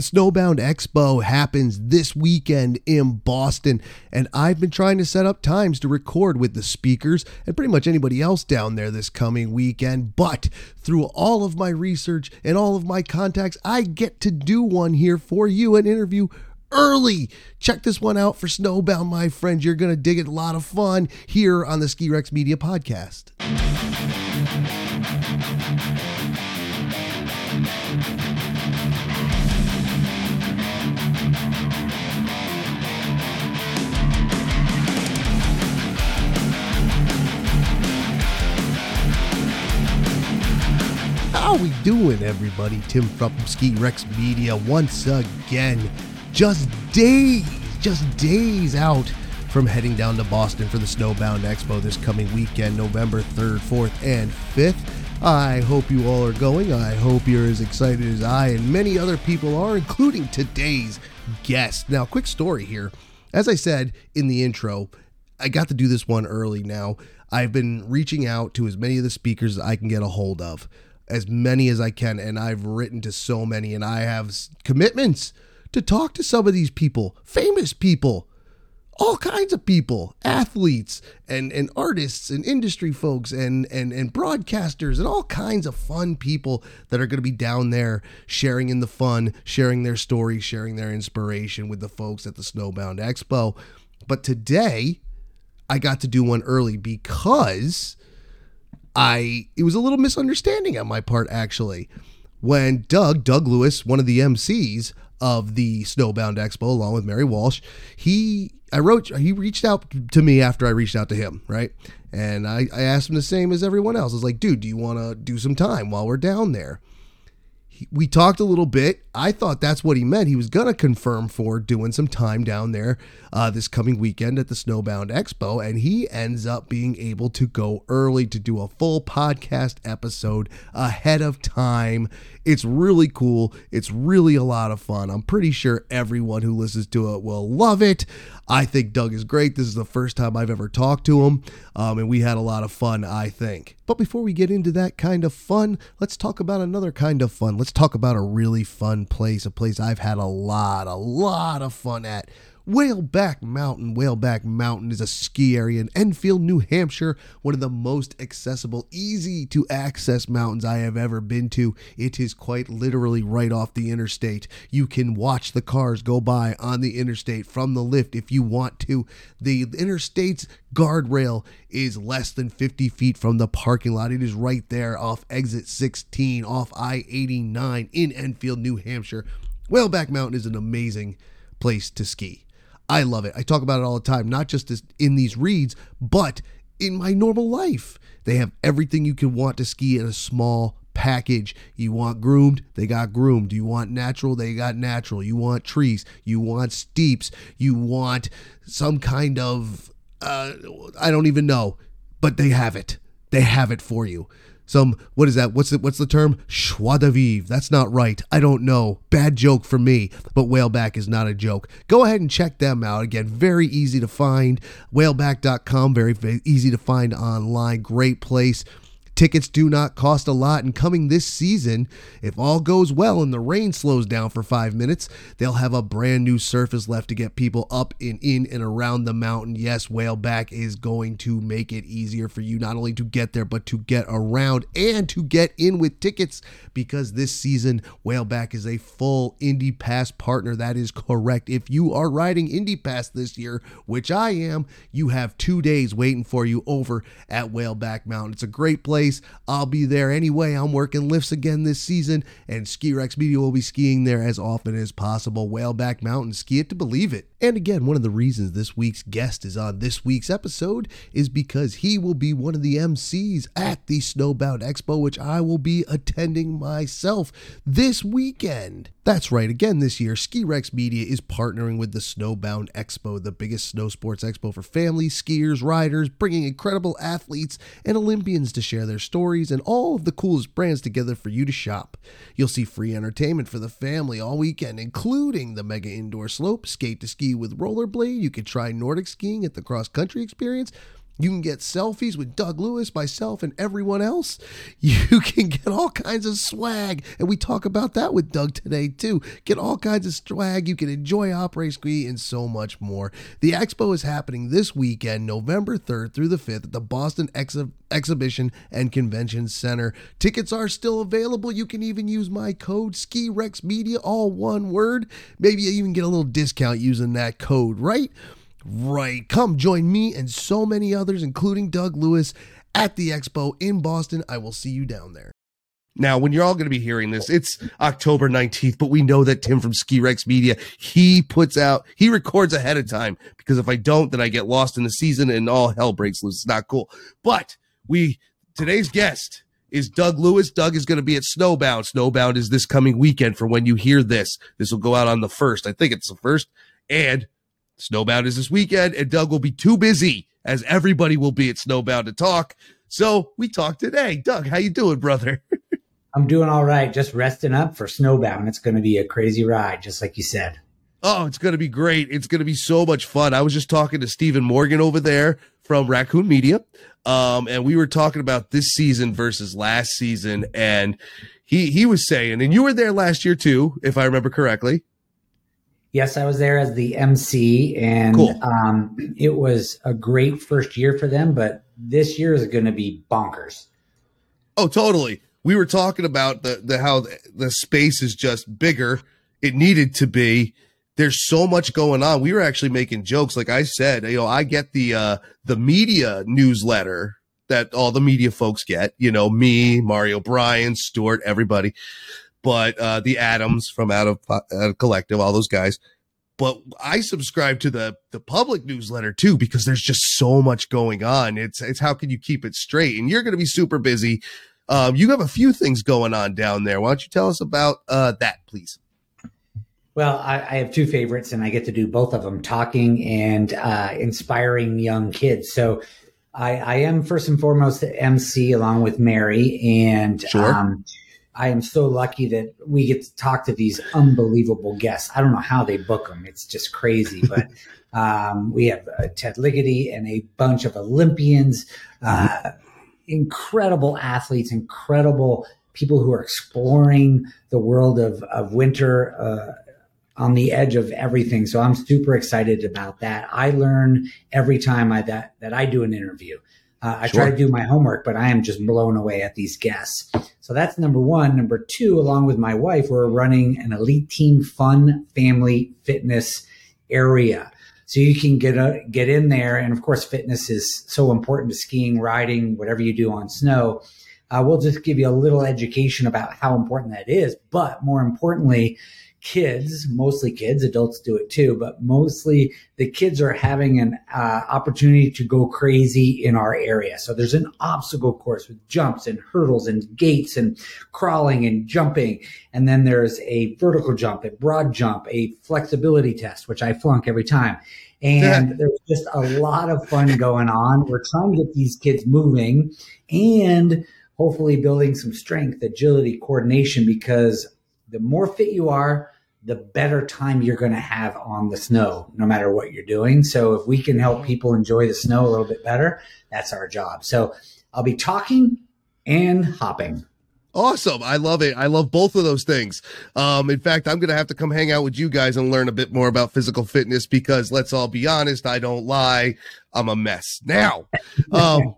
The Snowbound Expo happens this weekend in Boston, and I've been trying to set up times to record with the speakers and pretty much anybody else down there this coming weekend. But through all of my research and all of my contacts, I get to do one here for you an interview early. Check this one out for Snowbound, my friends. You're going to dig it. A lot of fun here on the Ski Rex Media Podcast. How we doing, everybody? Tim from Ski Rex Media once again. Just days, just days out from heading down to Boston for the Snowbound Expo this coming weekend, November 3rd, 4th, and 5th. I hope you all are going. I hope you're as excited as I and many other people are, including today's guest. Now, quick story here. As I said in the intro, I got to do this one early now. I've been reaching out to as many of the speakers as I can get a hold of as many as I can, and I've written to so many, and I have commitments to talk to some of these people, famous people, all kinds of people, athletes and, and artists and industry folks and, and, and broadcasters and all kinds of fun people that are going to be down there sharing in the fun, sharing their stories, sharing their inspiration with the folks at the Snowbound Expo. But today, I got to do one early because I it was a little misunderstanding on my part actually. When Doug, Doug Lewis, one of the MCs of the Snowbound Expo, along with Mary Walsh, he I wrote he reached out to me after I reached out to him, right? And I, I asked him the same as everyone else. I was like, dude, do you want to do some time while we're down there? We talked a little bit. I thought that's what he meant. He was going to confirm for doing some time down there uh, this coming weekend at the Snowbound Expo, and he ends up being able to go early to do a full podcast episode ahead of time. It's really cool. It's really a lot of fun. I'm pretty sure everyone who listens to it will love it. I think Doug is great. This is the first time I've ever talked to him, um, and we had a lot of fun, I think. But before we get into that kind of fun, let's talk about another kind of fun. Let's talk about a really fun place, a place I've had a lot, a lot of fun at. Whaleback Mountain. Whaleback Mountain is a ski area in Enfield, New Hampshire, one of the most accessible, easy to access mountains I have ever been to. It is quite literally right off the interstate. You can watch the cars go by on the interstate from the lift if you want to. The interstate's guardrail is less than 50 feet from the parking lot. It is right there off exit 16 off I 89 in Enfield, New Hampshire. Whaleback Mountain is an amazing place to ski. I love it. I talk about it all the time, not just in these reads, but in my normal life. They have everything you can want to ski in a small package. You want groomed, they got groomed. You want natural, they got natural. You want trees, you want steeps, you want some kind of uh, I don't even know, but they have it. They have it for you some what is that? What's the what's the term? Joie de. That's not right. I don't know. Bad joke for me. But Whaleback is not a joke. Go ahead and check them out. Again, very easy to find. Whaleback.com. Very, very easy to find online. Great place. Tickets do not cost a lot, and coming this season, if all goes well and the rain slows down for five minutes, they'll have a brand new surface lift to get people up and in and around the mountain. Yes, Whaleback is going to make it easier for you not only to get there, but to get around and to get in with tickets because this season, Whaleback is a full Indy Pass partner. That is correct. If you are riding Indy Pass this year, which I am, you have two days waiting for you over at Whaleback Mountain. It's a great place place. I'll be there anyway. I'm working lifts again this season, and Ski Rex Media will be skiing there as often as possible. Whaleback Mountain, ski it to believe it. And again, one of the reasons this week's guest is on this week's episode is because he will be one of the MCs at the Snowbound Expo, which I will be attending myself this weekend. That's right, again this year, Ski Rex Media is partnering with the Snowbound Expo, the biggest snow sports expo for families, skiers, riders, bringing incredible athletes and Olympians to share their stories and all of the coolest brands together for you to shop. You'll see free entertainment for the family all weekend, including the mega indoor slope, skate to ski with rollerblade. You could try Nordic skiing at the cross country experience You can get selfies with Doug Lewis, myself, and everyone else. You can get all kinds of swag. And we talk about that with Doug today, too. Get all kinds of swag. You can enjoy Opera Ski and so much more. The expo is happening this weekend, November 3rd through the 5th at the Boston Ex- Exhibition and Convention Center. Tickets are still available. You can even use my code SkiRexMedia, all one word. Maybe you even get a little discount using that code, right? Right. Come join me and so many others, including Doug Lewis, at the expo in Boston. I will see you down there. Now, when you're all going to be hearing this, it's October 19th, but we know that Tim from Ski Rex Media, he puts out, he records ahead of time because if I don't, then I get lost in the season and all hell breaks loose. It's not cool. But we, today's guest is Doug Lewis. Doug is going to be at Snowbound. Snowbound is this coming weekend for when you hear this. This will go out on the first. I think it's the first. And Snowbound is this weekend, and Doug will be too busy, as everybody will be at Snowbound to talk. So we talk today. Doug, how you doing, brother? I'm doing all right. Just resting up for Snowbound. It's going to be a crazy ride, just like you said. Oh, it's going to be great. It's going to be so much fun. I was just talking to Stephen Morgan over there from Raccoon Media. Um, and we were talking about this season versus last season. And he, he was saying, and you were there last year too, if I remember correctly. Yes, I was there as the MC, and cool. um, it was a great first year for them. But this year is going to be bonkers. Oh, totally. We were talking about the the how the space is just bigger. It needed to be. There's so much going on. We were actually making jokes. Like I said, you know, I get the uh the media newsletter that all the media folks get. You know, me, Mario Bryan, Stewart, everybody but uh, the Adams from out of, out of Collective, all those guys. But I subscribe to the the public newsletter too because there's just so much going on. It's it's how can you keep it straight? And you're going to be super busy. Um, you have a few things going on down there. Why don't you tell us about uh, that, please? Well, I, I, have two favorites, and I get to do both of them: talking and uh, inspiring young kids. So, I, I, am first and foremost the MC along with Mary, and sure. um, I am so lucky that we get to talk to these unbelievable guests. I don't know how they book them; it's just crazy. But um, we have uh, Ted Ligety and a bunch of Olympians, uh, incredible athletes, incredible people who are exploring the world of of winter. Uh, on the edge of everything. So I'm super excited about that. I learn every time I that that I do an interview. Uh, I sure. try to do my homework, but I am just blown away at these guests. So that's number one. Number two, along with my wife, we're running an Eliteam fun family fitness area. So you can get a, get in there. And of course, fitness is so important to skiing, riding, whatever you do on snow. Uh, we'll just give you a little education about how important that is. But more importantly, kids, mostly kids, adults do it too, but mostly the kids are having an uh, opportunity to go crazy in our area. So there's an obstacle course with jumps and hurdles and gates and crawling and jumping. And then there's a vertical jump, a broad jump, a flexibility test, which I flunk every time. And there's just a lot of fun going on. We're trying to get these kids moving and hopefully building some strength, agility, coordination, because the more fit you are, the better time you're going to have on the snow, no matter what you're doing. So if we can help people enjoy the snow a little bit better, that's our job. So I'll be talking and hopping. Awesome. I love it. I love both of those things. Um, in fact, I'm going to have to come hang out with you guys and learn a bit more about physical fitness because let's all be honest. I don't lie. I'm a mess. Now, um,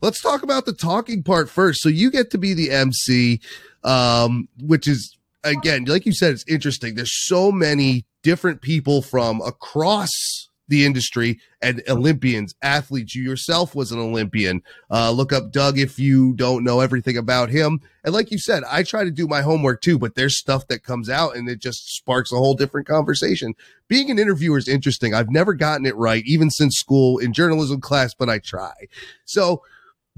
let's talk about the talking part first. So you get to be the MC, um, which is again, like you said, it's interesting. There's so many different people from across the industry and Olympians, athletes. You yourself was an Olympian. Uh, look up Doug if you don't know everything about him. And like you said, I try to do my homework too, but there's stuff that comes out and it just sparks a whole different conversation. Being an interviewer is interesting. I've never gotten it right, even since school in journalism class, but I try. So,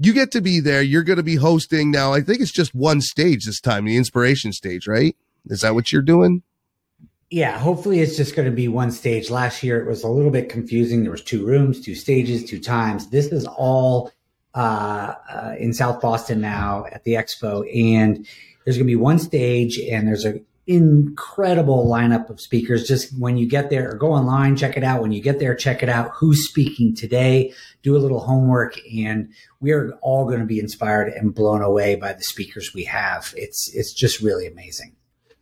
you get to be there. You're going to be hosting now. I think it's just one stage this time, the inspiration stage, right? Is that what you're doing? Yeah, hopefully it's just going to be one stage. Last year it was a little bit confusing. There was two rooms, two stages, two times. This is all uh, uh, in South Boston now at the expo, and there's going to be one stage, and there's a incredible lineup of speakers. Just when you get there, or go online, check it out. When you get there, check it out. Who's speaking today? Do a little homework, and we are all going to be inspired and blown away by the speakers we have. It's it's just really amazing.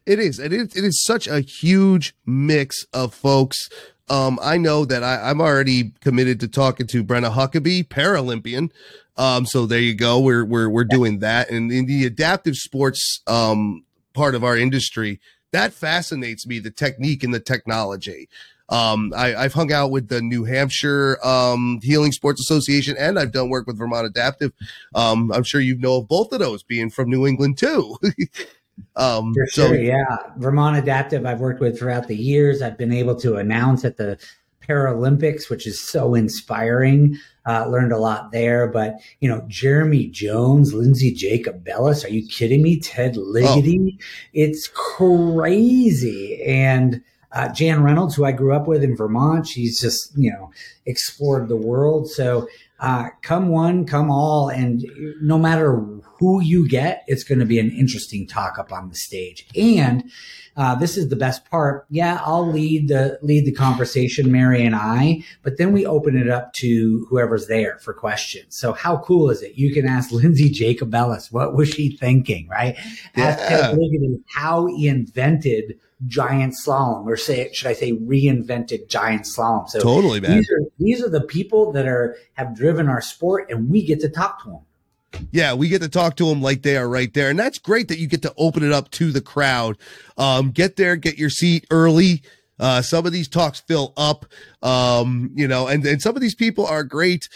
It is. It is. It is such a huge mix of folks. Um, I know that I, I'm already committed to talking to Brenna Huckabee, Paralympian. Um, so there you go. We're we're we're doing that, and in the adaptive sports um part of our industry, that fascinates me. The technique and the technology. Um, I, have hung out with the New Hampshire um, Healing Sports Association, and I've done work with Vermont Adaptive. Um, I'm sure you know of both of those, being from New England too. Um, For sure, so, yeah. Vermont Adaptive, I've worked with throughout the years. I've been able to announce at the Paralympics, which is so inspiring. Uh, learned a lot there, but you know, Jeremy Jones, Lindsey Jacobellis, are you kidding me? Ted Ligety, oh. it's crazy. And uh, Jan Reynolds, who I grew up with in Vermont, she's just you know explored the world. So uh, come one, come all, and no matter who you get, it's going to be an interesting talk up on the stage. And uh, this is the best part. Yeah, I'll lead the lead the conversation, Mary and I, but then we open it up to whoever's there for questions. So how cool is it? You can ask Lindsey Jacobellis, what was she thinking, right? Yeah. Ask Ted Ligety how he invented giant slalom, or say, should I say, reinvented giant slalom? So totally, man. These are these are the people that are have driven our sport, and we get to talk to them. Yeah, we get to talk to them like they are right there. And that's great that you get to open it up to the crowd. Um, get there, get your seat early. Uh, some of these talks fill up, um, you know, and, and some of these people are great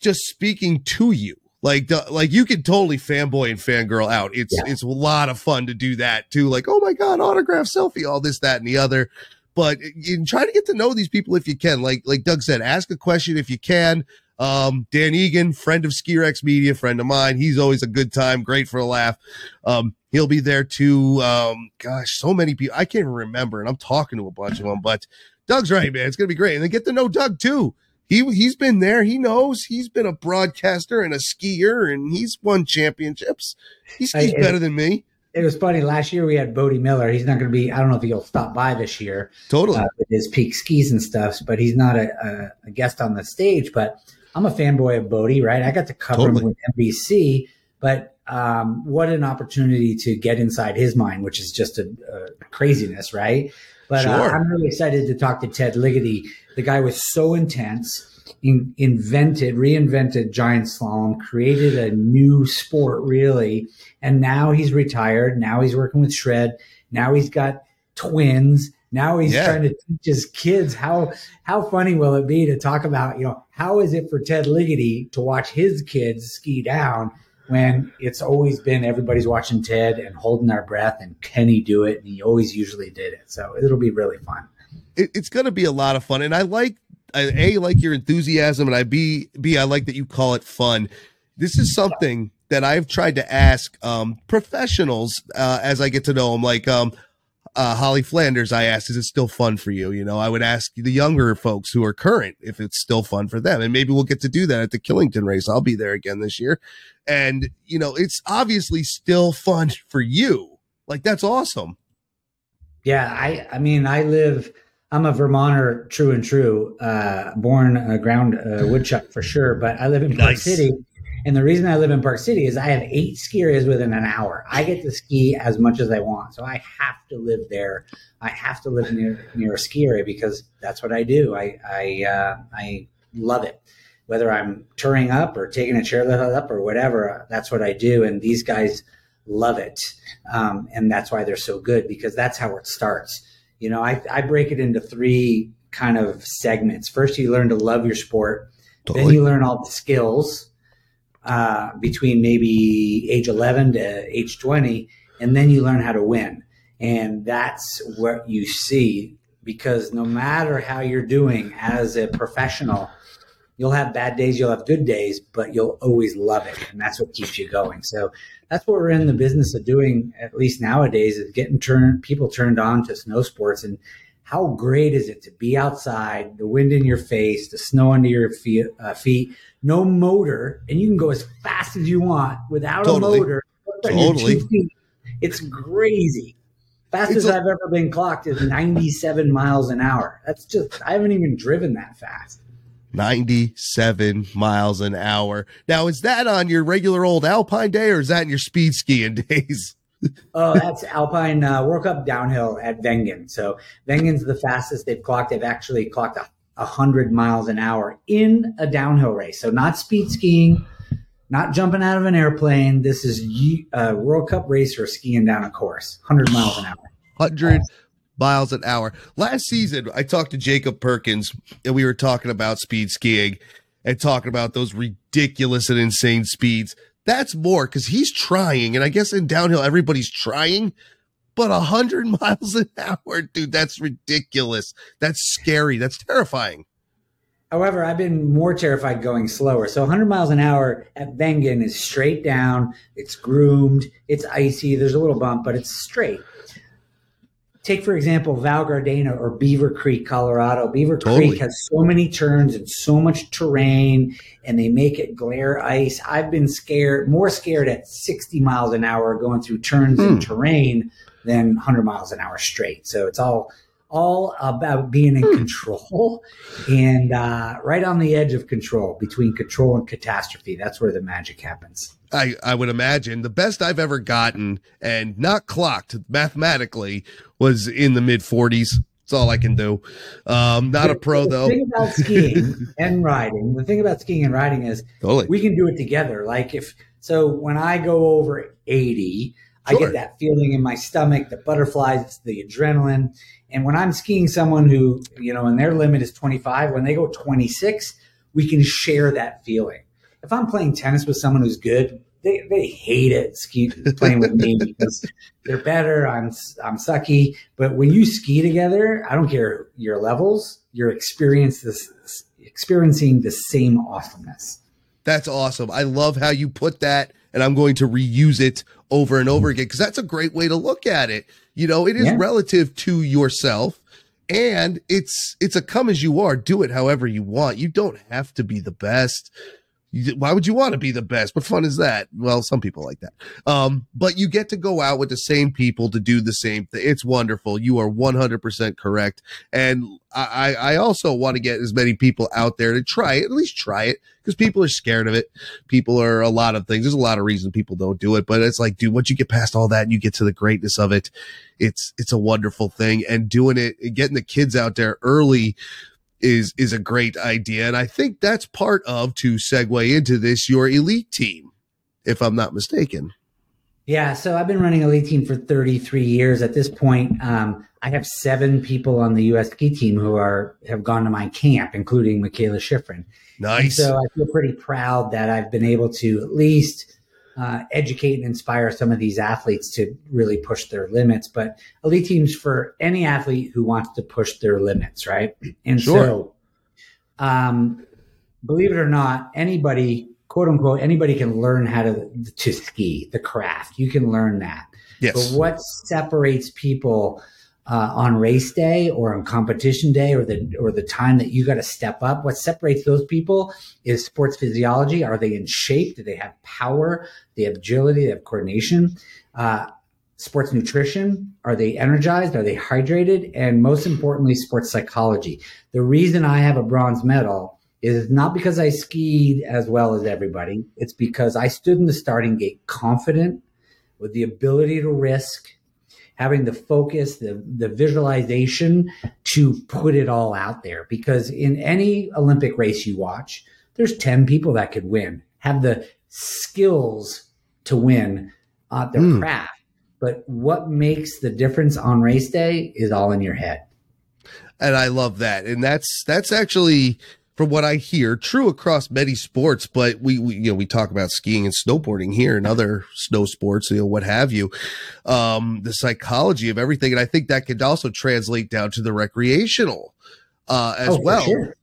just speaking to you. Like, the, like you can totally fanboy and fangirl out. It's, yeah. it's a lot of fun to do that too. Like, oh my God, autograph selfie, all this, that, and the other. But you try to get to know these people if you can. Like, like Doug said, ask a question if you can. Um, Dan Egan, friend of SkiRex Media, friend of mine. He's always a good time, great for a laugh. Um, he'll be there too. Um, gosh, so many people. I can't even remember, and I'm talking to a bunch of them. But Doug's right, man. It's gonna be great, and then get to know Doug too. He he's been there. He knows. He's been a broadcaster and a skier, and he's won championships. He skis I, better than me. It was funny. Last year we had Bode Miller. He's not going to be. I don't know if he'll stop by this year. Totally uh, with his peak skis and stuff, but he's not a, a, a guest on the stage. But I'm a fanboy of Bode, right? I got to cover totally. him with NBC, but um, what an opportunity to get inside his mind, which is just a, a craziness, right? But uh, sure. uh, I'm really excited to talk to Ted Ligety. The guy was so intense, in, invented, reinvented giant slalom, created a new sport, really. And now he's retired. Now he's working with Shred. Now he's got twins. Now he's yeah. trying to teach his kids how how funny will it be to talk about, you know, how is it for Ted Ligety to watch his kids ski down when it's always been everybody's watching Ted and holding our breath and can he do it? And he always usually did it. So it'll be really fun. It, it's going to be a lot of fun. And I like, I, A, like your enthusiasm and I, B, B, I like that you call it fun. This is something that I've tried to ask um, professionals uh, as I get to know them. Like, um, uh, Holly Flanders, I asked, is it still fun for you? You know, I would ask the younger folks who are current if it's still fun for them. And maybe we'll get to do that at the Killington race. I'll be there again this year. And, you know, it's obviously still fun for you. Like, that's awesome. Yeah. I, I mean, I live, I'm a Vermonter, true and true, uh, born uh, ground uh, woodchuck for sure, but I live in Park. City and the reason I live in Park City is I have eight ski areas within an hour. I get to ski as much as I want. So I have to live there. I have to live near near a ski area because that's what I do. I I uh, I love it. Whether I'm touring up or taking a chairlift up or whatever, that's what I do. And these guys love it. Um, and that's why they're so good because that's how it starts. You know, I, I break it into three kind of segments. First, you learn to love your sport. Totally. Then you learn all the skills uh, between maybe age 11 to age 20, and then you learn how to win. And that's what you see because no matter how you're doing as a professional, you'll have bad days, you'll have good days, but you'll always love it. And that's what keeps you going. So that's what we're in the business of doing, at least nowadays, is getting turned people turned on to snow sports. And how great is it to be outside, the wind in your face, the snow under your feet, uh, feet no motor, and you can go as fast as you want without totally. a motor. Totally. It's crazy. Fastest I've ever been clocked is 97 miles an hour. That's just I haven't even driven that fast. 97 miles an hour. Now, is that on your regular old Alpine day or is that in your speed skiing days? oh, that's Alpine uh, World Cup downhill at Wengen. So Wengen's the fastest they've clocked. They've actually clocked a, a hundred miles an hour in a downhill race. So not speed skiing, not jumping out of an airplane. This is a World Cup racer skiing down a course, hundred miles an hour. Hundred miles an hour. Last season, I talked to Jacob Perkins, and we were talking about speed skiing and talking about those ridiculous and insane speeds. That's more because he's trying, and I guess in downhill everybody's trying, but a hundred miles an hour, dude, that's ridiculous. That's scary. That's terrifying. However, I've been more terrified going slower. So 100 miles an hour at Wengen is straight down. It's groomed. It's icy. There's a little bump, but it's straight take for example Val Gardena or Beaver Creek, Colorado. Beaver totally. Creek has so many turns and so much terrain, and they make it glare ice. I've been scared, more scared at 60 miles an hour going through turns hmm. and terrain than 100 miles an hour straight. So it's all all about being in hmm. control and uh, right on the edge of control between control and catastrophe. That's where the magic happens. I, I would imagine the best I've ever gotten and not clocked mathematically was in the mid 40s. That's all I can do. Um, not a pro though. The thing about skiing and riding, the thing about skiing and riding is totally. we can do it together. Like if so, when I go over 80, sure. I get that feeling in my stomach, the butterflies, the adrenaline. And when I'm skiing someone who, you know, and their limit is 25, when they go 26, we can share that feeling. If I'm playing tennis with someone who's good, they, they hate it ski playing with me because they're better. I'm I'm sucky. But when you ski together, I don't care your levels. You're experience this experiencing the same awesomeness. That's awesome. I love how you put that, and I'm going to reuse it over and over again because that's a great way to look at it. You know, it is yeah. relative to yourself and it's it's a come as you are do it however you want you don't have to be the best why would you want to be the best? What fun is that? Well, some people like that. Um, but you get to go out with the same people to do the same thing. It's wonderful. You are 100% correct. And I, I also want to get as many people out there to try it, at least try it, because people are scared of it. People are a lot of things. There's a lot of reasons people don't do it, but it's like, dude, once you get past all that and you get to the greatness of it, it's, it's a wonderful thing. And doing it, getting the kids out there early, is is a great idea, and I think that's part of to segue into this your Eliteam, if I'm not mistaken. Yeah, so I've been running Eliteam for 33 years. At this point, um, I have seven people on the U.S. ski team who are have gone to my camp, including Michaela Shiffrin. Nice. And so I feel pretty proud that I've been able to at least uh, educate and inspire some of these athletes to really push their limits. But Eliteam's for any athlete who wants to push their limits, right? And sure. so, um, believe it or not, anybody, quote unquote, anybody can learn how to to ski the craft. You can learn that. Yes. But what separates people uh, on race day or on competition day or the or the time that you got to step up. What separates those people is sports physiology. Are they in shape? Do they have power? They have agility. They have coordination. Uh, sports nutrition. Are they energized? Are they hydrated? And most importantly, sports psychology. The reason I have a bronze medal is not because I skied as well as everybody. It's because I stood in the starting gate confident with the ability to risk having the focus, the, the visualization to put it all out there. Because in any Olympic race you watch, there's 10 people that could win, have the skills to win at their mm. craft. But what makes the difference on race day is all in your head. And I love that. And that's that's actually from what I hear, true across many sports, but we, we, you know, we talk about skiing and snowboarding here and other snow sports, you know, what have you. Um, the psychology of everything. And I think that could also translate down to the recreational, uh, as oh, well. Sure.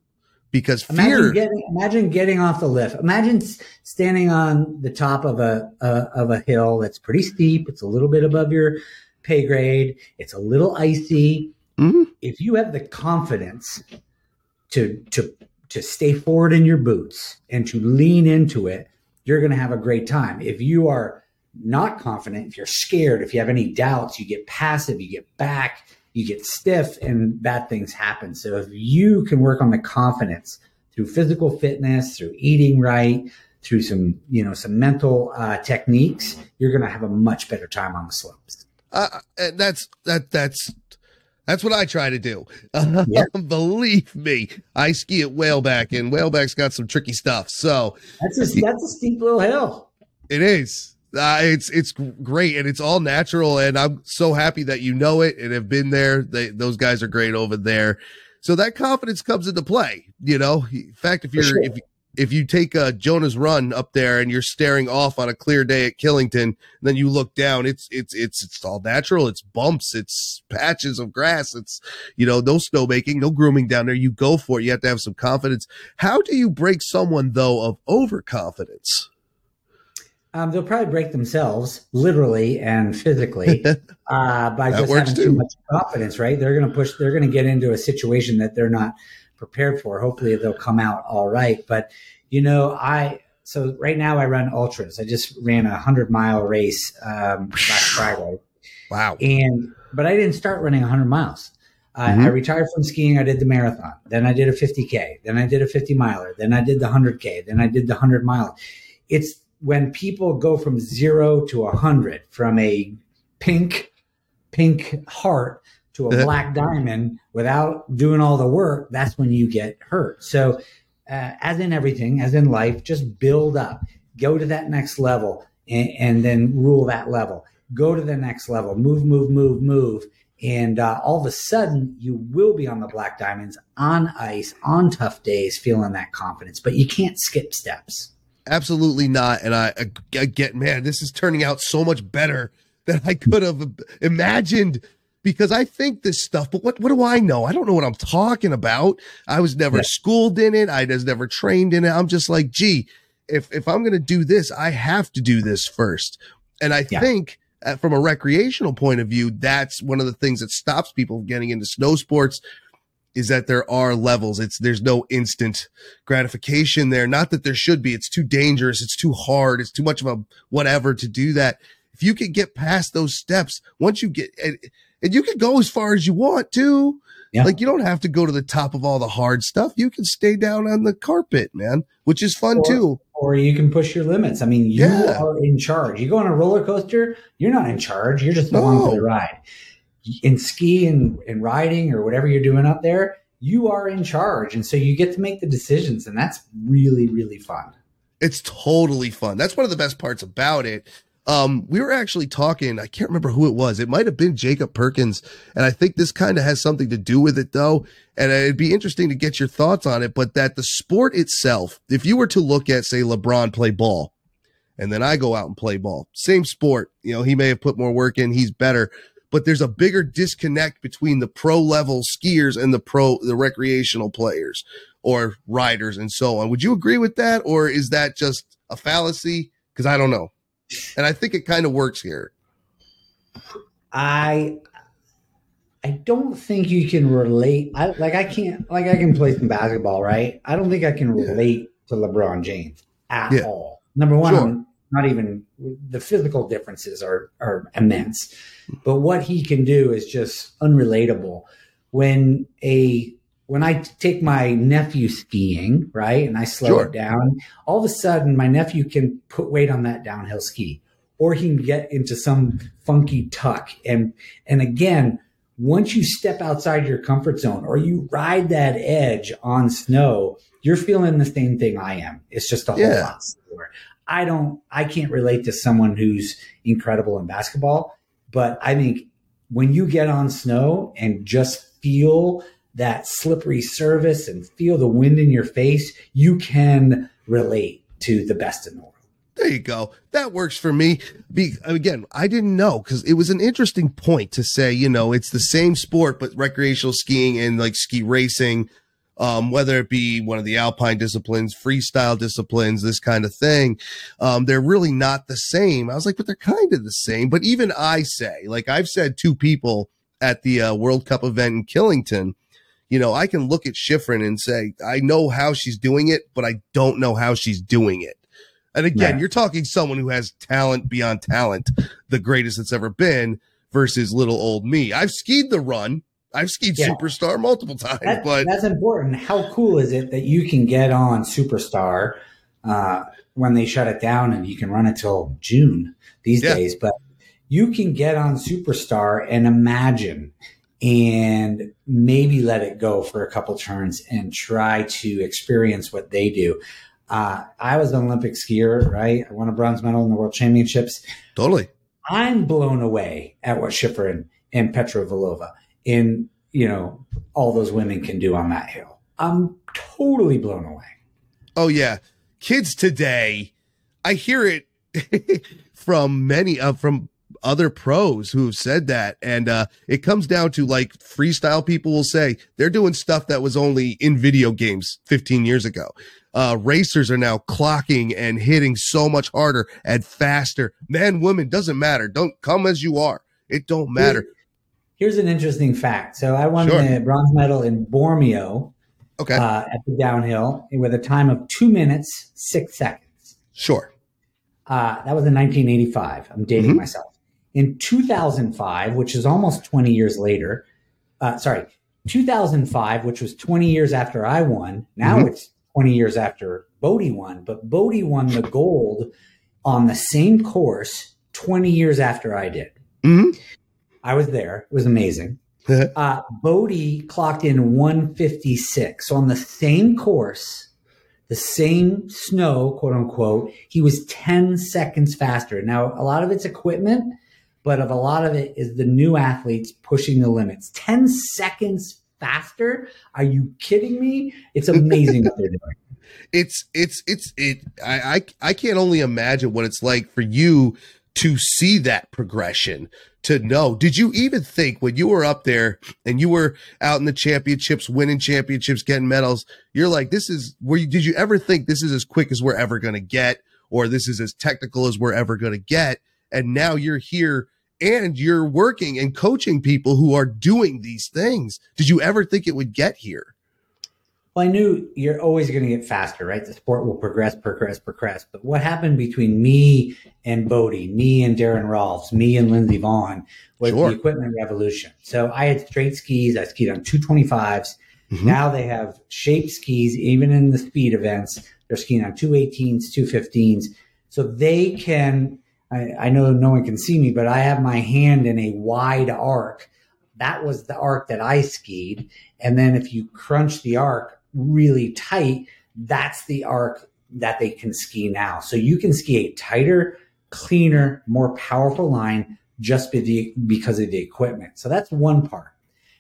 Because fear. Imagine getting, imagine getting off the lift. Imagine standing on the top of a, a of a hill that's pretty steep. It's a little bit above your pay grade. It's a little icy. Mm-hmm. If you have the confidence to to to stay forward in your boots and to lean into it, you're going to have a great time. If you are not confident, if you're scared, if you have any doubts, you get passive, you get back, you get stiff, and bad things happen. So if you can work on the confidence through physical fitness, through eating right, through some you know some mental uh, techniques, you're going to have a much better time on the slopes. Uh, that's that that's that's what I try to do. Yeah. Believe me, I ski at Whaleback, and Whaleback's got some tricky stuff. So that's a that's a steep little hill. It is. Uh, it's it's great and it's all natural and I'm so happy that you know it and have been there. They, those guys are great over there. So that confidence comes into play, you know. In fact, if you're sure. if if you take a Jonah's run up there and you're staring off on a clear day at Killington, then you look down, it's it's it's it's all natural. It's bumps, it's patches of grass, it's you know, no snowmaking, no grooming down there. You go for it. You have to have some confidence. How do you break someone though of overconfidence? Um, they'll probably break themselves, literally and physically, uh, by just having too. too much confidence. Right? They're going to push. They're going to get into a situation that they're not prepared for. Hopefully, they'll come out all right. But you know, I so right now I run ultras. I just ran a hundred mile race um, last Friday. Wow! And but I didn't start running a hundred miles. Uh, mm-hmm. I retired from skiing. I did the marathon. Then I did a 50k. Then I did a 50 miler. Then I did the 100k. Then I did the 100 mile. It's when people go from zero to a hundred, from a pink, pink heart to a black diamond without doing all the work, that's when you get hurt. So, uh, as in everything, as in life, just build up, go to that next level, and, and, then rule that level. Go to the next level, move, move, move, move. And uh, all of a sudden, you will be on the black diamonds, on ice, on tough days, feeling that confidence. But you can't skip steps. Absolutely not. And I, I get, man, this is turning out so much better than I could have imagined because I think this stuff, but what, what do I know? I don't know what I'm talking about. I was never yeah. schooled in it. I was never trained in it. I'm just like, gee, if, if I'm going to do this, I have to do this first. And I yeah. think uh, from a recreational point of view, that's one of the things that stops people from getting into snow sports is that there are levels. It's there's no instant gratification there. Not that there should be. It's too dangerous. It's too hard. It's too much of a whatever to do that. If you could get past those steps, once you get and you can go as far as you want to. Yeah. Like you don't have to go to the top of all the hard stuff. You can stay down on the carpet, man, which is fun or, too. Or you can push your limits. I mean, you yeah. are in charge. You go on a roller coaster, you're not in charge. You're just along no. for the ride in ski and, and riding or whatever you're doing up there, you are in charge. And so you get to make the decisions. And that's really, really fun. It's totally fun. That's one of the best parts about it. Um, we were actually talking, I can't remember who it was. It might have been Jacob Perkins. And I think this kind of has something to do with it though. And it'd be interesting to get your thoughts on it, but that the sport itself, if you were to look at, say, LeBron play ball, and then I go out and play ball, same sport, you know, he may have put more work in, he's better, but there's a bigger disconnect between the pro level skiers and the pro the recreational players or riders and so on. Would you agree with that or is that just a fallacy? Cuz I don't know. And I think it kind of works here. I I don't think you can relate. I like I can't like I can play some basketball, right? I don't think I can relate yeah. to LeBron James at yeah. all. Number one, sure not even the physical differences are are immense but what he can do is just unrelatable when a when I take my nephew skiing, right, and I slow sure. it down, all of a sudden my nephew can put weight on that downhill ski, or he can get into some funky tuck. And and again, once you step outside your comfort zone or you ride that edge on snow, you're feeling the same thing I am. It's just a whole yeah. lot slower. I don't, I can't relate to someone who's incredible in basketball, but I think when you get on snow and just feel that slippery service and feel the wind in your face, you can relate to the best in the world. There you go. That works for me. Be, again, I didn't know because it was an interesting point to say, you know, it's the same sport, but recreational skiing and like ski racing um, whether it be one of the alpine disciplines, freestyle disciplines, this kind of thing. Um, they're really not the same. I was like, but they're kind of the same. But even I say, like I've said two people at the uh, World Cup event in Killington, you know, I can look at Shiffrin and say, I know how she's doing it, but I don't know how she's doing it. And again, Right. you're talking someone who has talent beyond talent, the greatest that's ever been, versus little old me. I've skied the run. I've skied Yeah. Superstar multiple times, That- but that's important. How cool is it that you can get on Superstar uh, when they shut it down and you can run it till June these Yeah. days? But you can get on Superstar and imagine and maybe let it go for a couple turns and try to experience what they do. Uh, I was an Olympic skier, right? I won a bronze medal in the World Championships. totally. I'm blown away at what Shiffrin and Petra Vlhova and you know all those women can do on that hill. I'm totally blown away. Oh yeah, kids today. I hear it from many uh, from other pros who have said that, and uh, it comes down to like freestyle people will say they're doing stuff that was only in video games 15 years ago. Uh, racers are now clocking and hitting so much harder and faster. Man, woman, doesn't matter. Don't come as you are. It don't matter. Here's an interesting fact. So I won Sure. the bronze medal in Bormio Okay, uh, at the downhill with a time of two minutes six seconds. sure. Uh, that was in 1985. I'm dating Mhm. myself. In 2005, which is almost 20 years later, uh, sorry, 2005, which was 20 years after I won. Now Mhm. it's 20 years after Bode won, but Bode won the gold on the same course 20 years after I did. Mhm. I was there. It was amazing. uh, Bode clocked in 156. So on the same course, the same snow, quote unquote, he was 10 seconds faster. Now, a lot of it's equipment, but of a lot of it is the new athletes pushing the limits. 10 seconds faster? Are you kidding me? It's amazing what they're doing. it's it's it's it I, I i can't only imagine what it's like for you to see that progression to know did you even think when you were up there and you were out in the championships winning championships getting medals you're like this is where you did you ever think this is as quick as we're ever going to get or this is as technical as we're ever going to get and now you're here and you're working and coaching people who are doing these things did you ever think it would get here Well, I knew you're always going to get faster, right? The sport will progress, progress, progress. But what happened between me and Bode, me and Daron Rahlves, me and Lindsey Vonn was Sure. the equipment revolution. So I had straight skis. I skied on 225s. Mhm. Now they have shaped skis, even in the speed events. They're skiing on 218s, 215s. So they can, I, I know no one can see me, but I have my hand in a wide arc. That was the arc that I skied. And then if you crunch the arc really tight, that's the arc that they can ski now. So you can ski a tighter, cleaner, more powerful line just because of the equipment. So that's one part.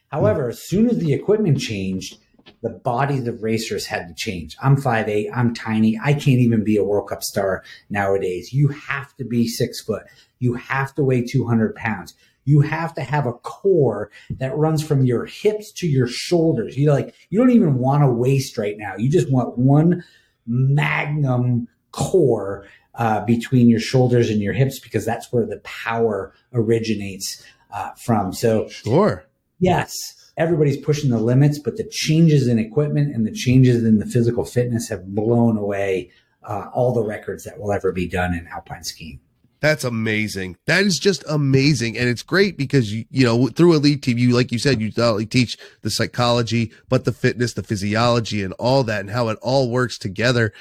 However, as soon as the equipment changed, the bodies of racers had to change. I'm 5'8, I'm tiny. I can't even be a World Cup star nowadays. You have to be six foot. You have to weigh 200 pounds. You have to have a core that runs from your hips to your shoulders. You like, you don't even want a waist right now. You just want one magnum core uh, between your shoulders and your hips because that's where the power originates uh, from. So sure yes, everybody's pushing the limits, but the changes in equipment and the changes in the physical fitness have blown away uh, all the records that will ever be done in alpine skiing. That's amazing. That is just amazing. And it's great because you, you know, through Eliteam, you, like you said, you not only teach the psychology, but the fitness, the physiology and all that and how it all works together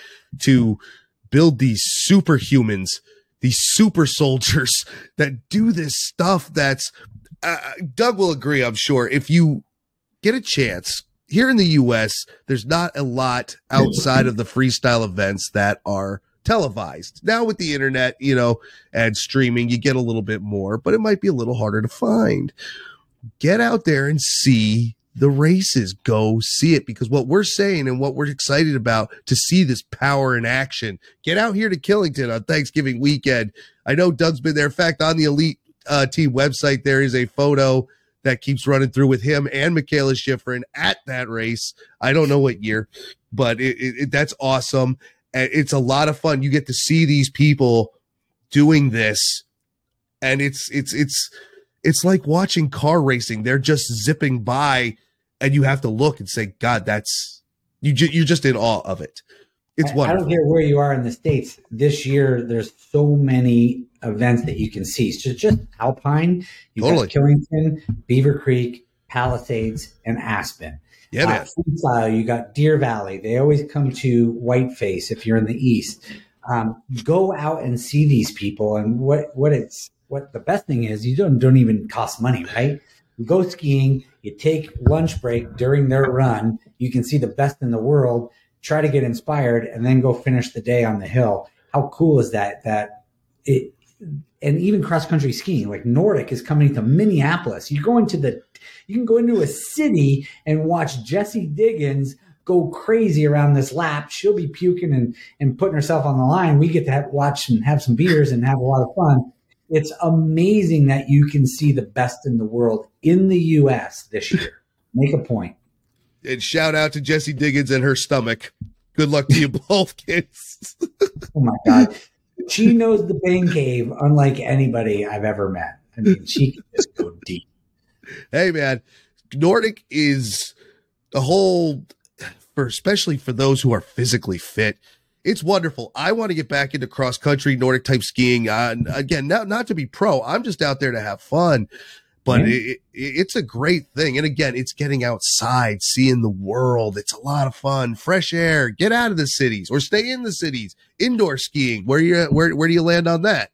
to build these superhumans, these super soldiers that do this stuff that's, uh, Doug will agree, I'm sure. If you get a chance here in the US, there's not a lot outside of the freestyle events that are televised. Now with the internet, you know, and streaming, you get a little bit more, but it might be a little harder to find. Get out there and see the races. Go see it because what we're saying and what we're excited about to see this power in action. Get out here to Killington on Thanksgiving weekend. I know Doug's been there. In fact, on the Elite uh, Team website, there is a photo that keeps running through with him and Michaela Shiffrin at that race. I don't know what year, but it, it, that's awesome. And it's a lot of fun. You get to see these people doing this, and it's it's it's it's like watching car racing. They're just zipping by, and you have to look and say, "God, that's you." Ju- you're just in awe of it. It's wonderful. I don't care where you are in the states. This year, there's so many events that you can see. So just Alpine, you Totally. got Killington, Beaver Creek, Palisades, and Aspen. Yeah. Uh, you got Deer Valley. They always come to Whiteface if you're in the east. Um, go out and see these people, and what what it's what the best thing is, you don't don't even cost money, right? You go skiing, you take lunch break during their run. You can see the best in the world. Try to get inspired, and then go finish the day on the hill. How cool is that? That it and even cross country skiing, like Nordic is coming to Minneapolis. You go into the, you can go into a city and watch Jessie Diggins go crazy around this lap. She'll be puking and, and putting herself on the line. We get to have, watch and have some beers and have a lot of fun. It's amazing that you can see the best in the world in the U.S. this year. Make a point. And shout out to Jessie Diggins and her stomach. Good luck to you both, kids. Oh my God. She knows the Bane Cave unlike anybody I've ever met. I mean, she can just go deep. hey, man, Nordic is the whole for especially for those who are physically fit. It's wonderful. I want to get back into cross country Nordic type skiing. Uh, again, not not to be pro. I'm just out there to have fun. But it, it, it's a great thing. And again, it's getting outside, seeing the world. It's a lot of fun. Fresh air. Get out of the cities or stay in the cities. Indoor skiing. Where you where where do you land on that?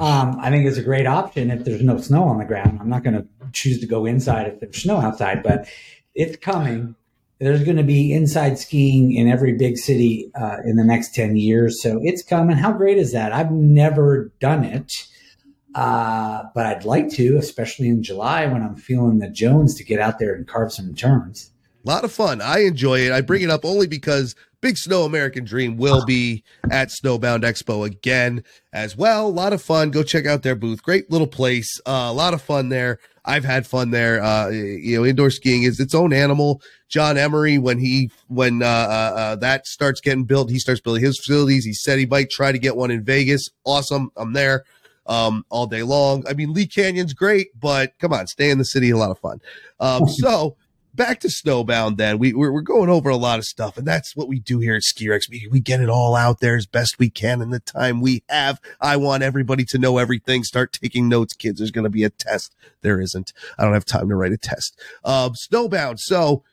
Um, I think it's a great option if there's no snow on the ground. I'm not going to choose to go inside if there's snow outside, but it's coming. There's going to be inside skiing in every big city uh, in the next 10 years. So it's coming. How great is that? I've never done it, uh, but I'd like to, especially in July when I'm feeling the Jones to get out there and carve some turns. A lot of fun. I enjoy it. I bring it up only because Big Snow American Dream will be at Snowbound Expo again as well. A lot of fun. Go check out their booth. Great little place. Uh, a lot of fun there. I've had fun there. Uh, you know, indoor skiing is its own animal. John Emery, when he when uh, uh, uh, that starts getting built, he starts building his facilities. He said he might try to get one in Vegas. Awesome. I'm there um, all day long. I mean, Lee Canyon's great, but come on, stay in the city. A lot of fun. Um, so back to Snowbound. Then we we're, we're going over a lot of stuff, and that's what we do here at Ski Rex. We, we get it all out there as best we can in the time we have. I want everybody to know everything. Start taking notes, kids. There's going to be a test. There isn't. I don't have time to write a test. Um, Snowbound. So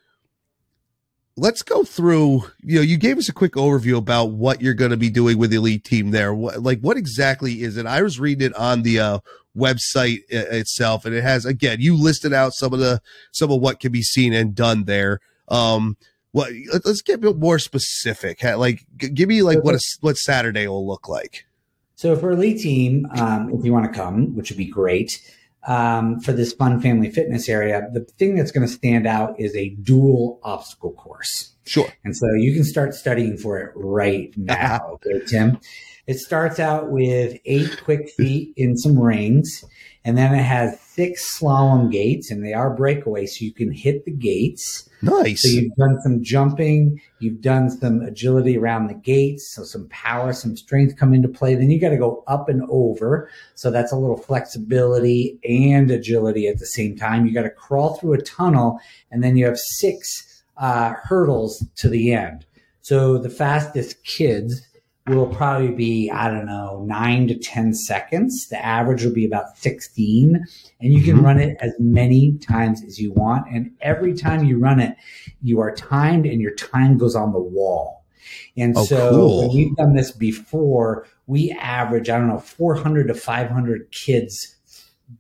let's go through you know you gave us a quick overview about what you're going to be doing with the Eliteam there. What, like what exactly is it? I was reading it on the uh, website i- itself and it has again you listed out some of the some of what can be seen and done there. Um what let- let's get a bit more specific. Like give me like what a, what saturday will look like. So for Eliteam, um, if you want to come, which would be great, um, for this fun family fitness area, the thing that's going to stand out is a dual obstacle course. sure And so you can start studying for it right now. Okay, Tim. It starts out with eight quick feet in some rings, and then it has six slalom gates, and they are breakaway, so you can hit the gates. nice So you've done some jumping, you've done some agility around the gates, so some power, some strength come into play. Then you got to go up and over. So that's a little flexibility and agility at the same time. You got to crawl through a tunnel, and then you have six uh, hurdles to the end. So the fastest kids will probably be, I don't know, nine to 10 seconds. The average will be about 16. And you can Mhm. run it as many times as you want. And every time you run it, you are timed and your time goes on the wall. And Oh, so cool. we've done this before, we average, I don't know, 400 to 500 kids,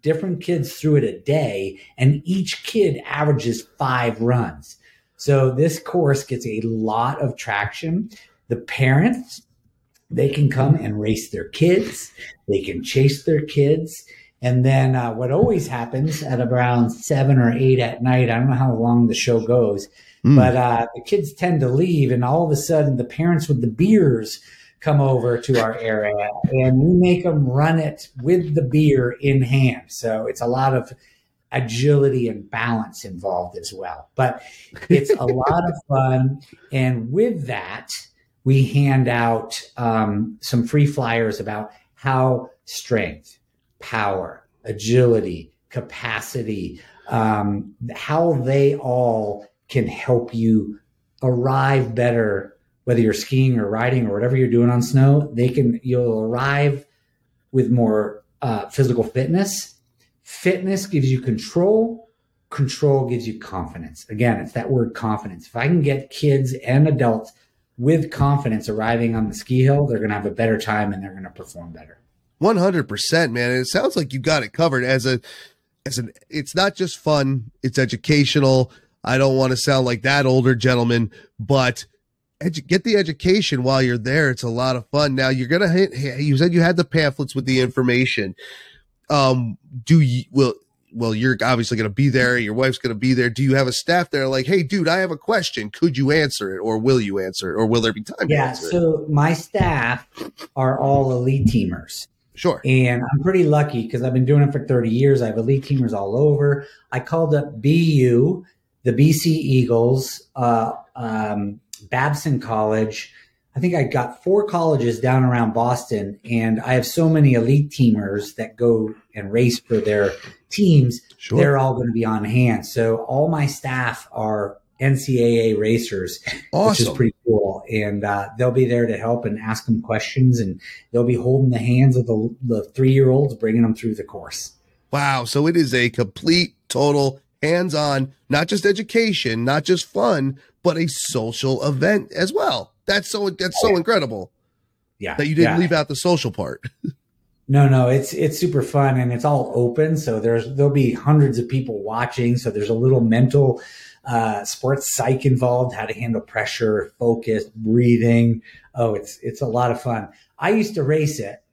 different kids through it a day. And each kid averages five runs. So this course gets a lot of traction. The parents, they can come and race their kids. They can chase their kids. And then uh, what always happens at around seven or eight at night, I don't know how long the show goes, Mm. but uh, the kids tend to leave, and all of a sudden, the parents with the beers come over to our area, and we make them run it with the beer in hand. So it's a lot of agility and balance involved as well. But it's a lot of fun, and with that, we hand out um, some free flyers about how strength, power, agility, capacity, um, how they all can help you arrive better, whether you're skiing or riding or whatever you're doing on snow. They can you'll arrive with more uh, physical fitness. Fitness gives you control. Control gives you confidence. Again, it's that word confidence. If I can get kids and adults with confidence arriving on the ski hill, they're going to have a better time and they're going to perform better. 100%, man. And it sounds like you got it covered as a as an it's not just fun, it's educational. I don't want to sound like that older gentleman, but edu- get the education while you're there. It's a lot of fun. Now you're gonna hit. You said you had the pamphlets with the information. Um, do you will well, you're obviously going to be there. Your wife's going to be there. Do you have a staff there like, hey, dude, I have a question. Could you answer it, or will you answer it, or will there be time? Yeah. so it? my staff are all elite teamers. Sure. And I'm pretty lucky because I've been doing it for 30 years. I have elite teamers all over. I called up BU, the BC Eagles, uh, um, Babson College. I think I got four colleges down around Boston, and I have so many elite teamers that go and race for their teams. Sure. They're all going to be on hand. So all my staff are NCAA racers, awesome. which is pretty cool. And uh, they'll be there to help and ask them questions, and they'll be holding the hands of the, the three year olds, bringing them through the course. Wow. So it is a complete, total, hands on, not just education, not just fun, but a social event as well. That's so, that's so incredible. Yeah. That you didn't yeah. leave out the social part. No, no, it's it's super fun and it's all open. So there's there'll be hundreds of people watching. So there's a little mental uh, sports psych involved, how to handle pressure, focus, breathing. Oh, it's it's a lot of fun. I used to race it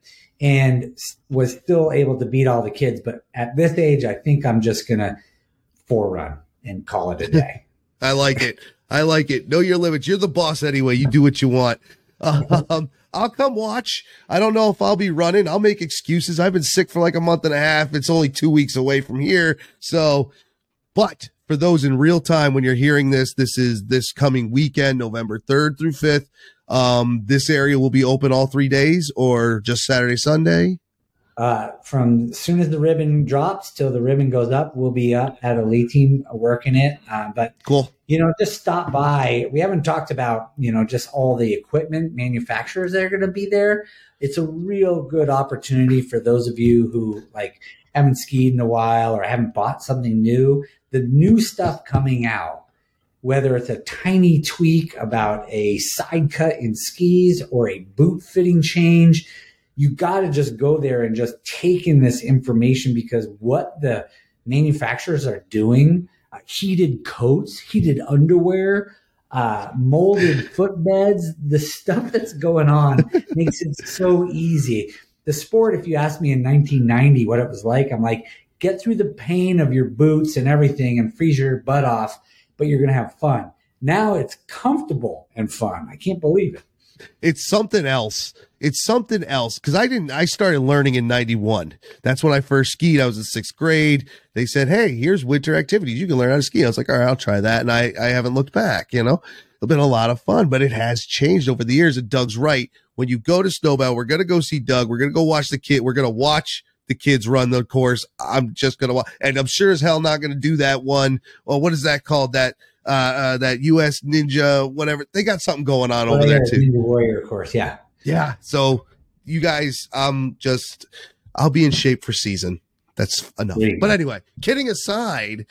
and was still able to beat all the kids, but at this age, I think I'm just gonna forerun and call it a day. I like it. I like it. Know your limits. You're the boss anyway. You do what you want. Um, I'll come watch. I don't know if I'll be running. I'll make excuses. I've been sick for like a month and a half. It's only two weeks away from here. So, but for those in real time, when you're hearing this, this is this coming weekend, November 3rd through 5th. Um, this area will be open all three days or just Saturday, Sunday? Uh, from as soon as the ribbon drops till the ribbon goes up, we'll be up at Eliteam working it. Uh, but cool, you know, just stop by. We haven't talked about you know just all the equipment manufacturers that are going to be there. It's a real good opportunity for those of you who like haven't skied in a while or haven't bought something new the new stuff coming out, whether it's a tiny tweak about a side cut in skis or a boot fitting change, you got to just go there and just take in this information because what the manufacturers are doing heated coats, heated underwear, uh, molded footbeds, the stuff that's going on makes it so easy. The sport, if you asked me in 1990 what it was like, I'm like, get through the pain of your boots and everything and freeze your butt off, but you're going to have fun. Now it's comfortable and fun. I can't believe it. It's something else. It's something else because I didn't. I started learning in '91. That's when I first skied. I was in sixth grade. They said, "Hey, here's winter activities. You can learn how to ski." I was like, "All right, I'll try that." And I, I haven't looked back. You know, it's been a lot of fun, but it has changed over the years. And Doug's right. When you go to Snowbound, we're gonna go see Doug. We're gonna go watch the kid. We're gonna watch the kids run the course. I'm just gonna watch, and I'm sure as hell not gonna do that one. Well, what is that called? That uh, uh that U.S. Ninja, whatever. They got something going on oh, over yeah, there too. Ninja Warrior course, yeah, yeah. So you guys, I'm just, I'll be in shape for season. That's enough. But anyway, kidding aside,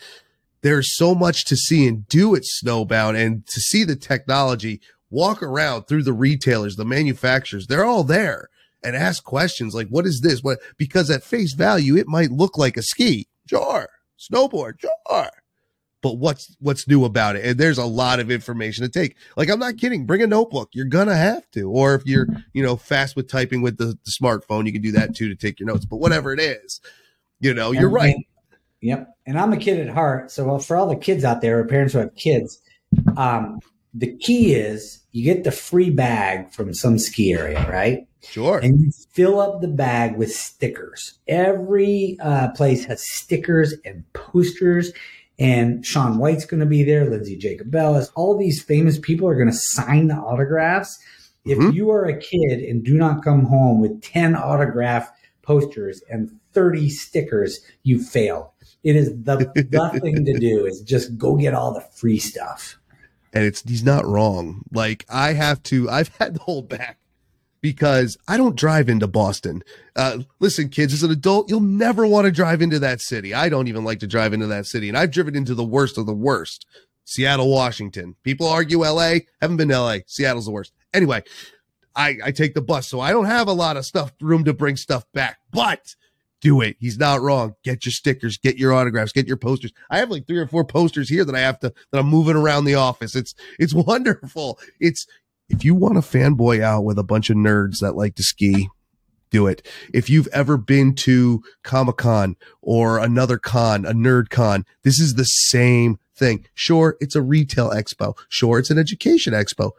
there's so much to see and do at Snowbound, and to see the technology. Walk around through the retailers, the manufacturers, they're all there and ask questions like, what is this? What, because at face value, it might look like a ski. Sure. Snowboard. Sure. But what's, what's new about it? And there's a lot of information to take. Like, I'm not kidding. Bring a notebook. You're to have to. Or if you're, you know, fast with typing with the, the smartphone, you can do that too to take your notes. But whatever it is, you know, you're right. Yep. And I'm a kid at heart. So well, for all the kids out there or parents who have kids, um, the key is you get the free bag from some ski area, right? Sure. And you fill up the bag with stickers. Every uh, place has stickers and posters. And Shaun White's going to be there. Lindsay Lindsey Jacobellis. All these famous people are going to sign the autographs. Mm-hmm. If you are a kid and do not come home with 10 autograph posters and 30 stickers, you failed. It is the, the thing to do is just go get all the free stuff. and it's he's not wrong. Like I have to, I've had to hold back because I don't drive into Boston. Uh, listen, kids, as an adult, you'll never want to drive into that city. I don't even like to drive into that city, and I've driven into the worst of the worst. Seattle, Washington. People argue LA. Haven't been LA. Seattle's the worst. Anyway, I, I take the bus, so I don't have a lot of stuff room to bring stuff back. But do it. He's not wrong. Get your stickers, get your autographs, get your posters. I have like three or four posters here that I have to that I'm moving around the office. It's it's wonderful. It's if you want to fanboy out with a bunch of nerds that like to ski, do it. If you've ever been to Comic Con or another con, a nerd con, this is the same thing. Sure, it's a retail expo. Sure, it's an education expo.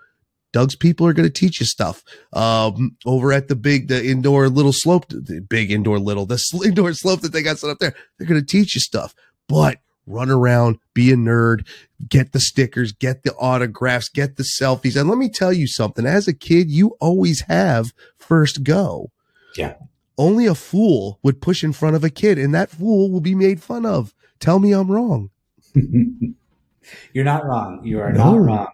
Doug's people are going to teach you stuff. Um, over at the big, the indoor little slope, the big indoor little, the indoor slope that they got set up there, they're going to teach you stuff. But run around, be a nerd, get the stickers, get the autographs, get the selfies. And let me tell you something. As a kid, you always have first go. Yeah. Only a fool would push in front of a kid, and that fool will be made fun of. Tell me I'm wrong. You're not wrong. You are no. not wrong.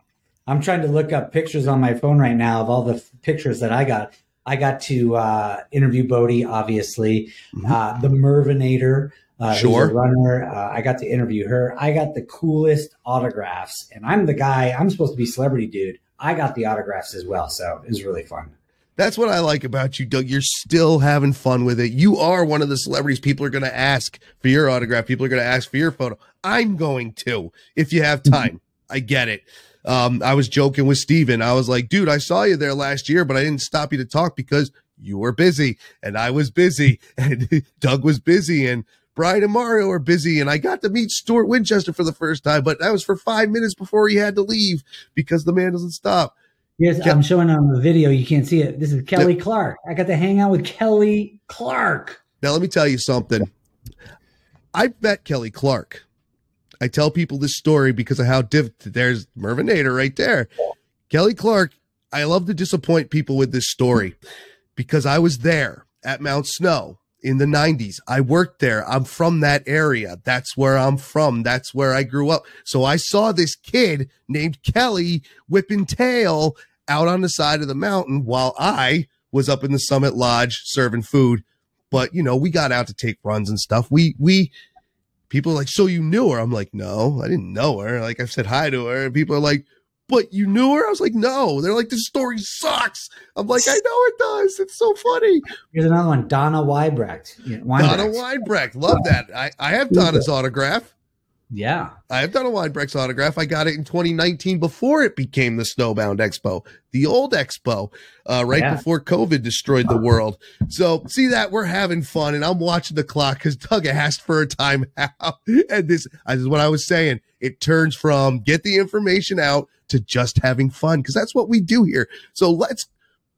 I'm trying to look up pictures on my phone right now of all the f- pictures that I got. I got to uh, interview Bode, obviously, mm-hmm. uh, the Mervinator, uh, sure. runner. Uh, I got to interview her. I got the coolest autographs, and I'm the guy. I'm supposed to be celebrity dude. I got the autographs as well, so it was really fun. That's what I like about you, Doug. You're still having fun with it. You are one of the celebrities people are going to ask for your autograph. People are going to ask for your photo. I'm going to if you have time. I get it um, I was joking with Steven. I was like, dude, I saw you there last year, but I didn't stop you to talk because you were busy and I was busy and Doug was busy and Brian and Mario are busy. And I got to meet Stuart Winchester for the first time, but that was for five minutes before he had to leave because the man doesn't stop. Yes, Ke- I'm showing on the video. You can't see it. This is Kelly Clark. I got to hang out with Kelly Clark. Now, let me tell you something. I met Kelly Clark I tell people this story because of how div- there's Mervinator right there. Kelly Clark, I love to disappoint people with this story because I was there at Mount Snow in the 90s. I worked there. I'm from that area. That's where I'm from. That's where I grew up. So I saw this kid named Kelly whipping tail out on the side of the mountain while I was up in the Summit Lodge serving food. But you know, we got out to take runs and stuff. We we people like, so you knew her? I'm like, no, I didn't know her. Like I've said hi to her. And people are like, but you knew her? I was like, no. They're like, this story sucks. I'm like, I know it does. It's so funny. Here's another one. Donna Weinbrecht. Donna Weinbrecht. Love that. I, I have Donna's autograph. Yeah. I have Donna Weinbrecht's autograph. I got it in 2019 before it became the Snowbound Expo, the old expo, uh, right yeah. before COVID destroyed the world. So see that we're having fun and I'm watching the clock because Doug asked for a timeout. and this, this is what I was saying. It turns from get the information out to just having fun because that's what we do here. So let's,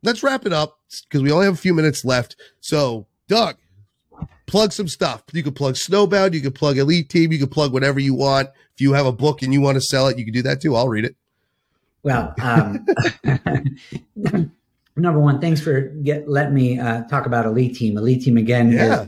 let's wrap it up because we only have a few minutes left. So Doug, plug some stuff. You can plug Snowbound, you can plug Eliteam, you can plug whatever you want. If you have a book and you want to sell it, you can do that too. I'll read it. Well, um, number one, thanks for get letting me uh, talk about Eliteam. Elite Team again yeah.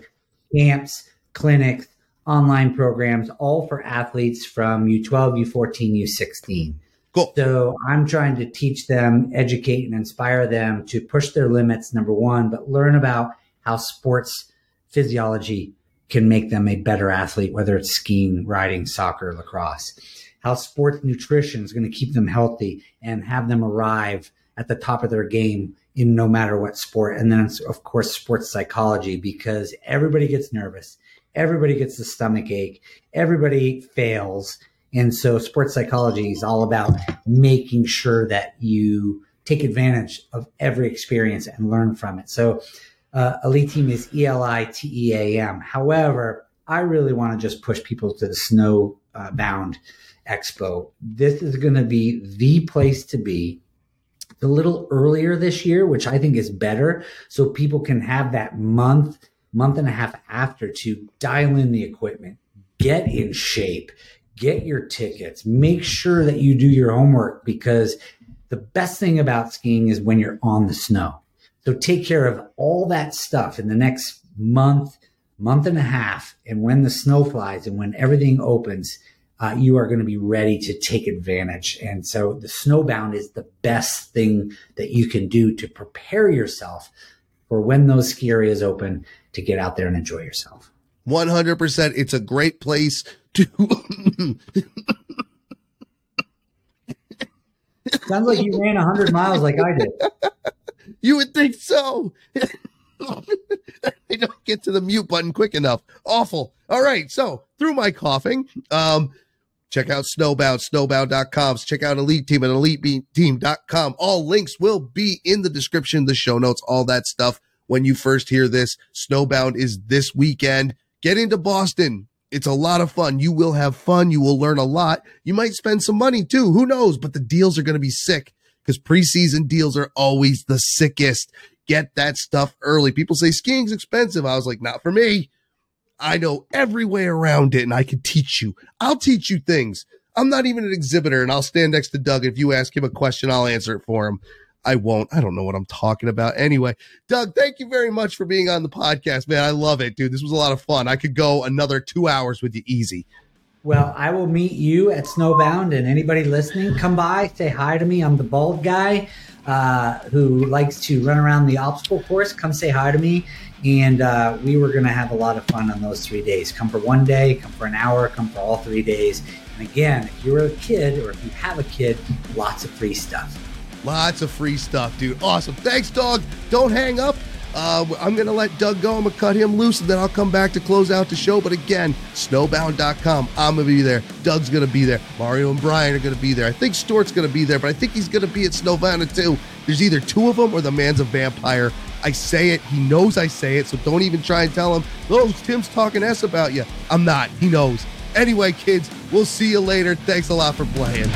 camps, clinics, online programs, all for athletes from U12, U14, U16. Cool. So I'm trying to teach them, educate, and inspire them to push their limits. Number one, but learn about how sports physiology can make them a better athlete, whether it's skiing, riding, soccer, lacrosse. How sports nutrition is going to keep them healthy and have them arrive at the top of their game in no matter what sport. And then, of course, sports psychology, because everybody gets nervous. Everybody gets the stomach ache. Everybody fails. And so sports psychology is all about making sure that you take advantage of every experience and learn from it. So uh, Eliteam is E L I T E A M. However, I really want to just push people to the Snowbound Expo. This is going to be the place to be. A little earlier this year, which I think is better, so people can have that month, month and a half after to dial in the equipment, get in shape, get your tickets, make sure that you do your homework because the best thing about skiing is when you're on the snow so take care of all that stuff in the next month, month and a half. And when the snow flies and when everything opens, uh, you are going to be ready to take advantage. And so the snowbound is the best thing that you can do to prepare yourself for when those ski areas open to get out there and enjoy yourself. 100%. It's a great place to. Sounds like you ran 100 miles like I did. You would think so. I don't get to the mute button quick enough. Awful. All right. So through my coughing, um, check out Snowbound, snowbound.com. Check out Eliteam at eliteam.com. All links will be in the description, the show notes, all that stuff. When you first hear this, Snowbound is this weekend. Get into Boston. It's a lot of fun. You will have fun. You will learn a lot. You might spend some money too. Who knows? But the deals are going to be sick because preseason deals are always the sickest. Get that stuff early. People say skiing's expensive. I was like, not for me. I know every way around it and I can teach you. I'll teach you things. I'm not even an exhibitor and I'll stand next to Doug. If you ask him a question, I'll answer it for him. I won't. I don't know what I'm talking about. Anyway, Doug, thank you very much for being on the podcast, man. I love it, dude. This was a lot of fun. I could go another two hours with you easy. Well, I will meet you at Snowbound, and anybody listening, come by, say hi to me. I'm the bald guy uh, who likes to run around the obstacle course. Come say hi to me, and uh, we were going to have a lot of fun on those three days. Come for one day, come for an hour, come for all three days. And again, if you're a kid or if you have a kid, lots of free stuff. Lots of free stuff, dude. Awesome. Thanks, dog. Don't hang up. Uh, I'm going to let Doug go. I'm going to cut him loose and then I'll come back to close out the show. But again, snowbound.com. I'm going to be there. Doug's going to be there. Mario and Brian are going to be there. I think Stuart's going to be there, but I think he's going to be at Snowbound too. There's either two of them or the man's a vampire. I say it. He knows I say it. So don't even try and tell him, oh, Tim's talking S about you. I'm not. He knows. Anyway, kids, we'll see you later. Thanks a lot for playing.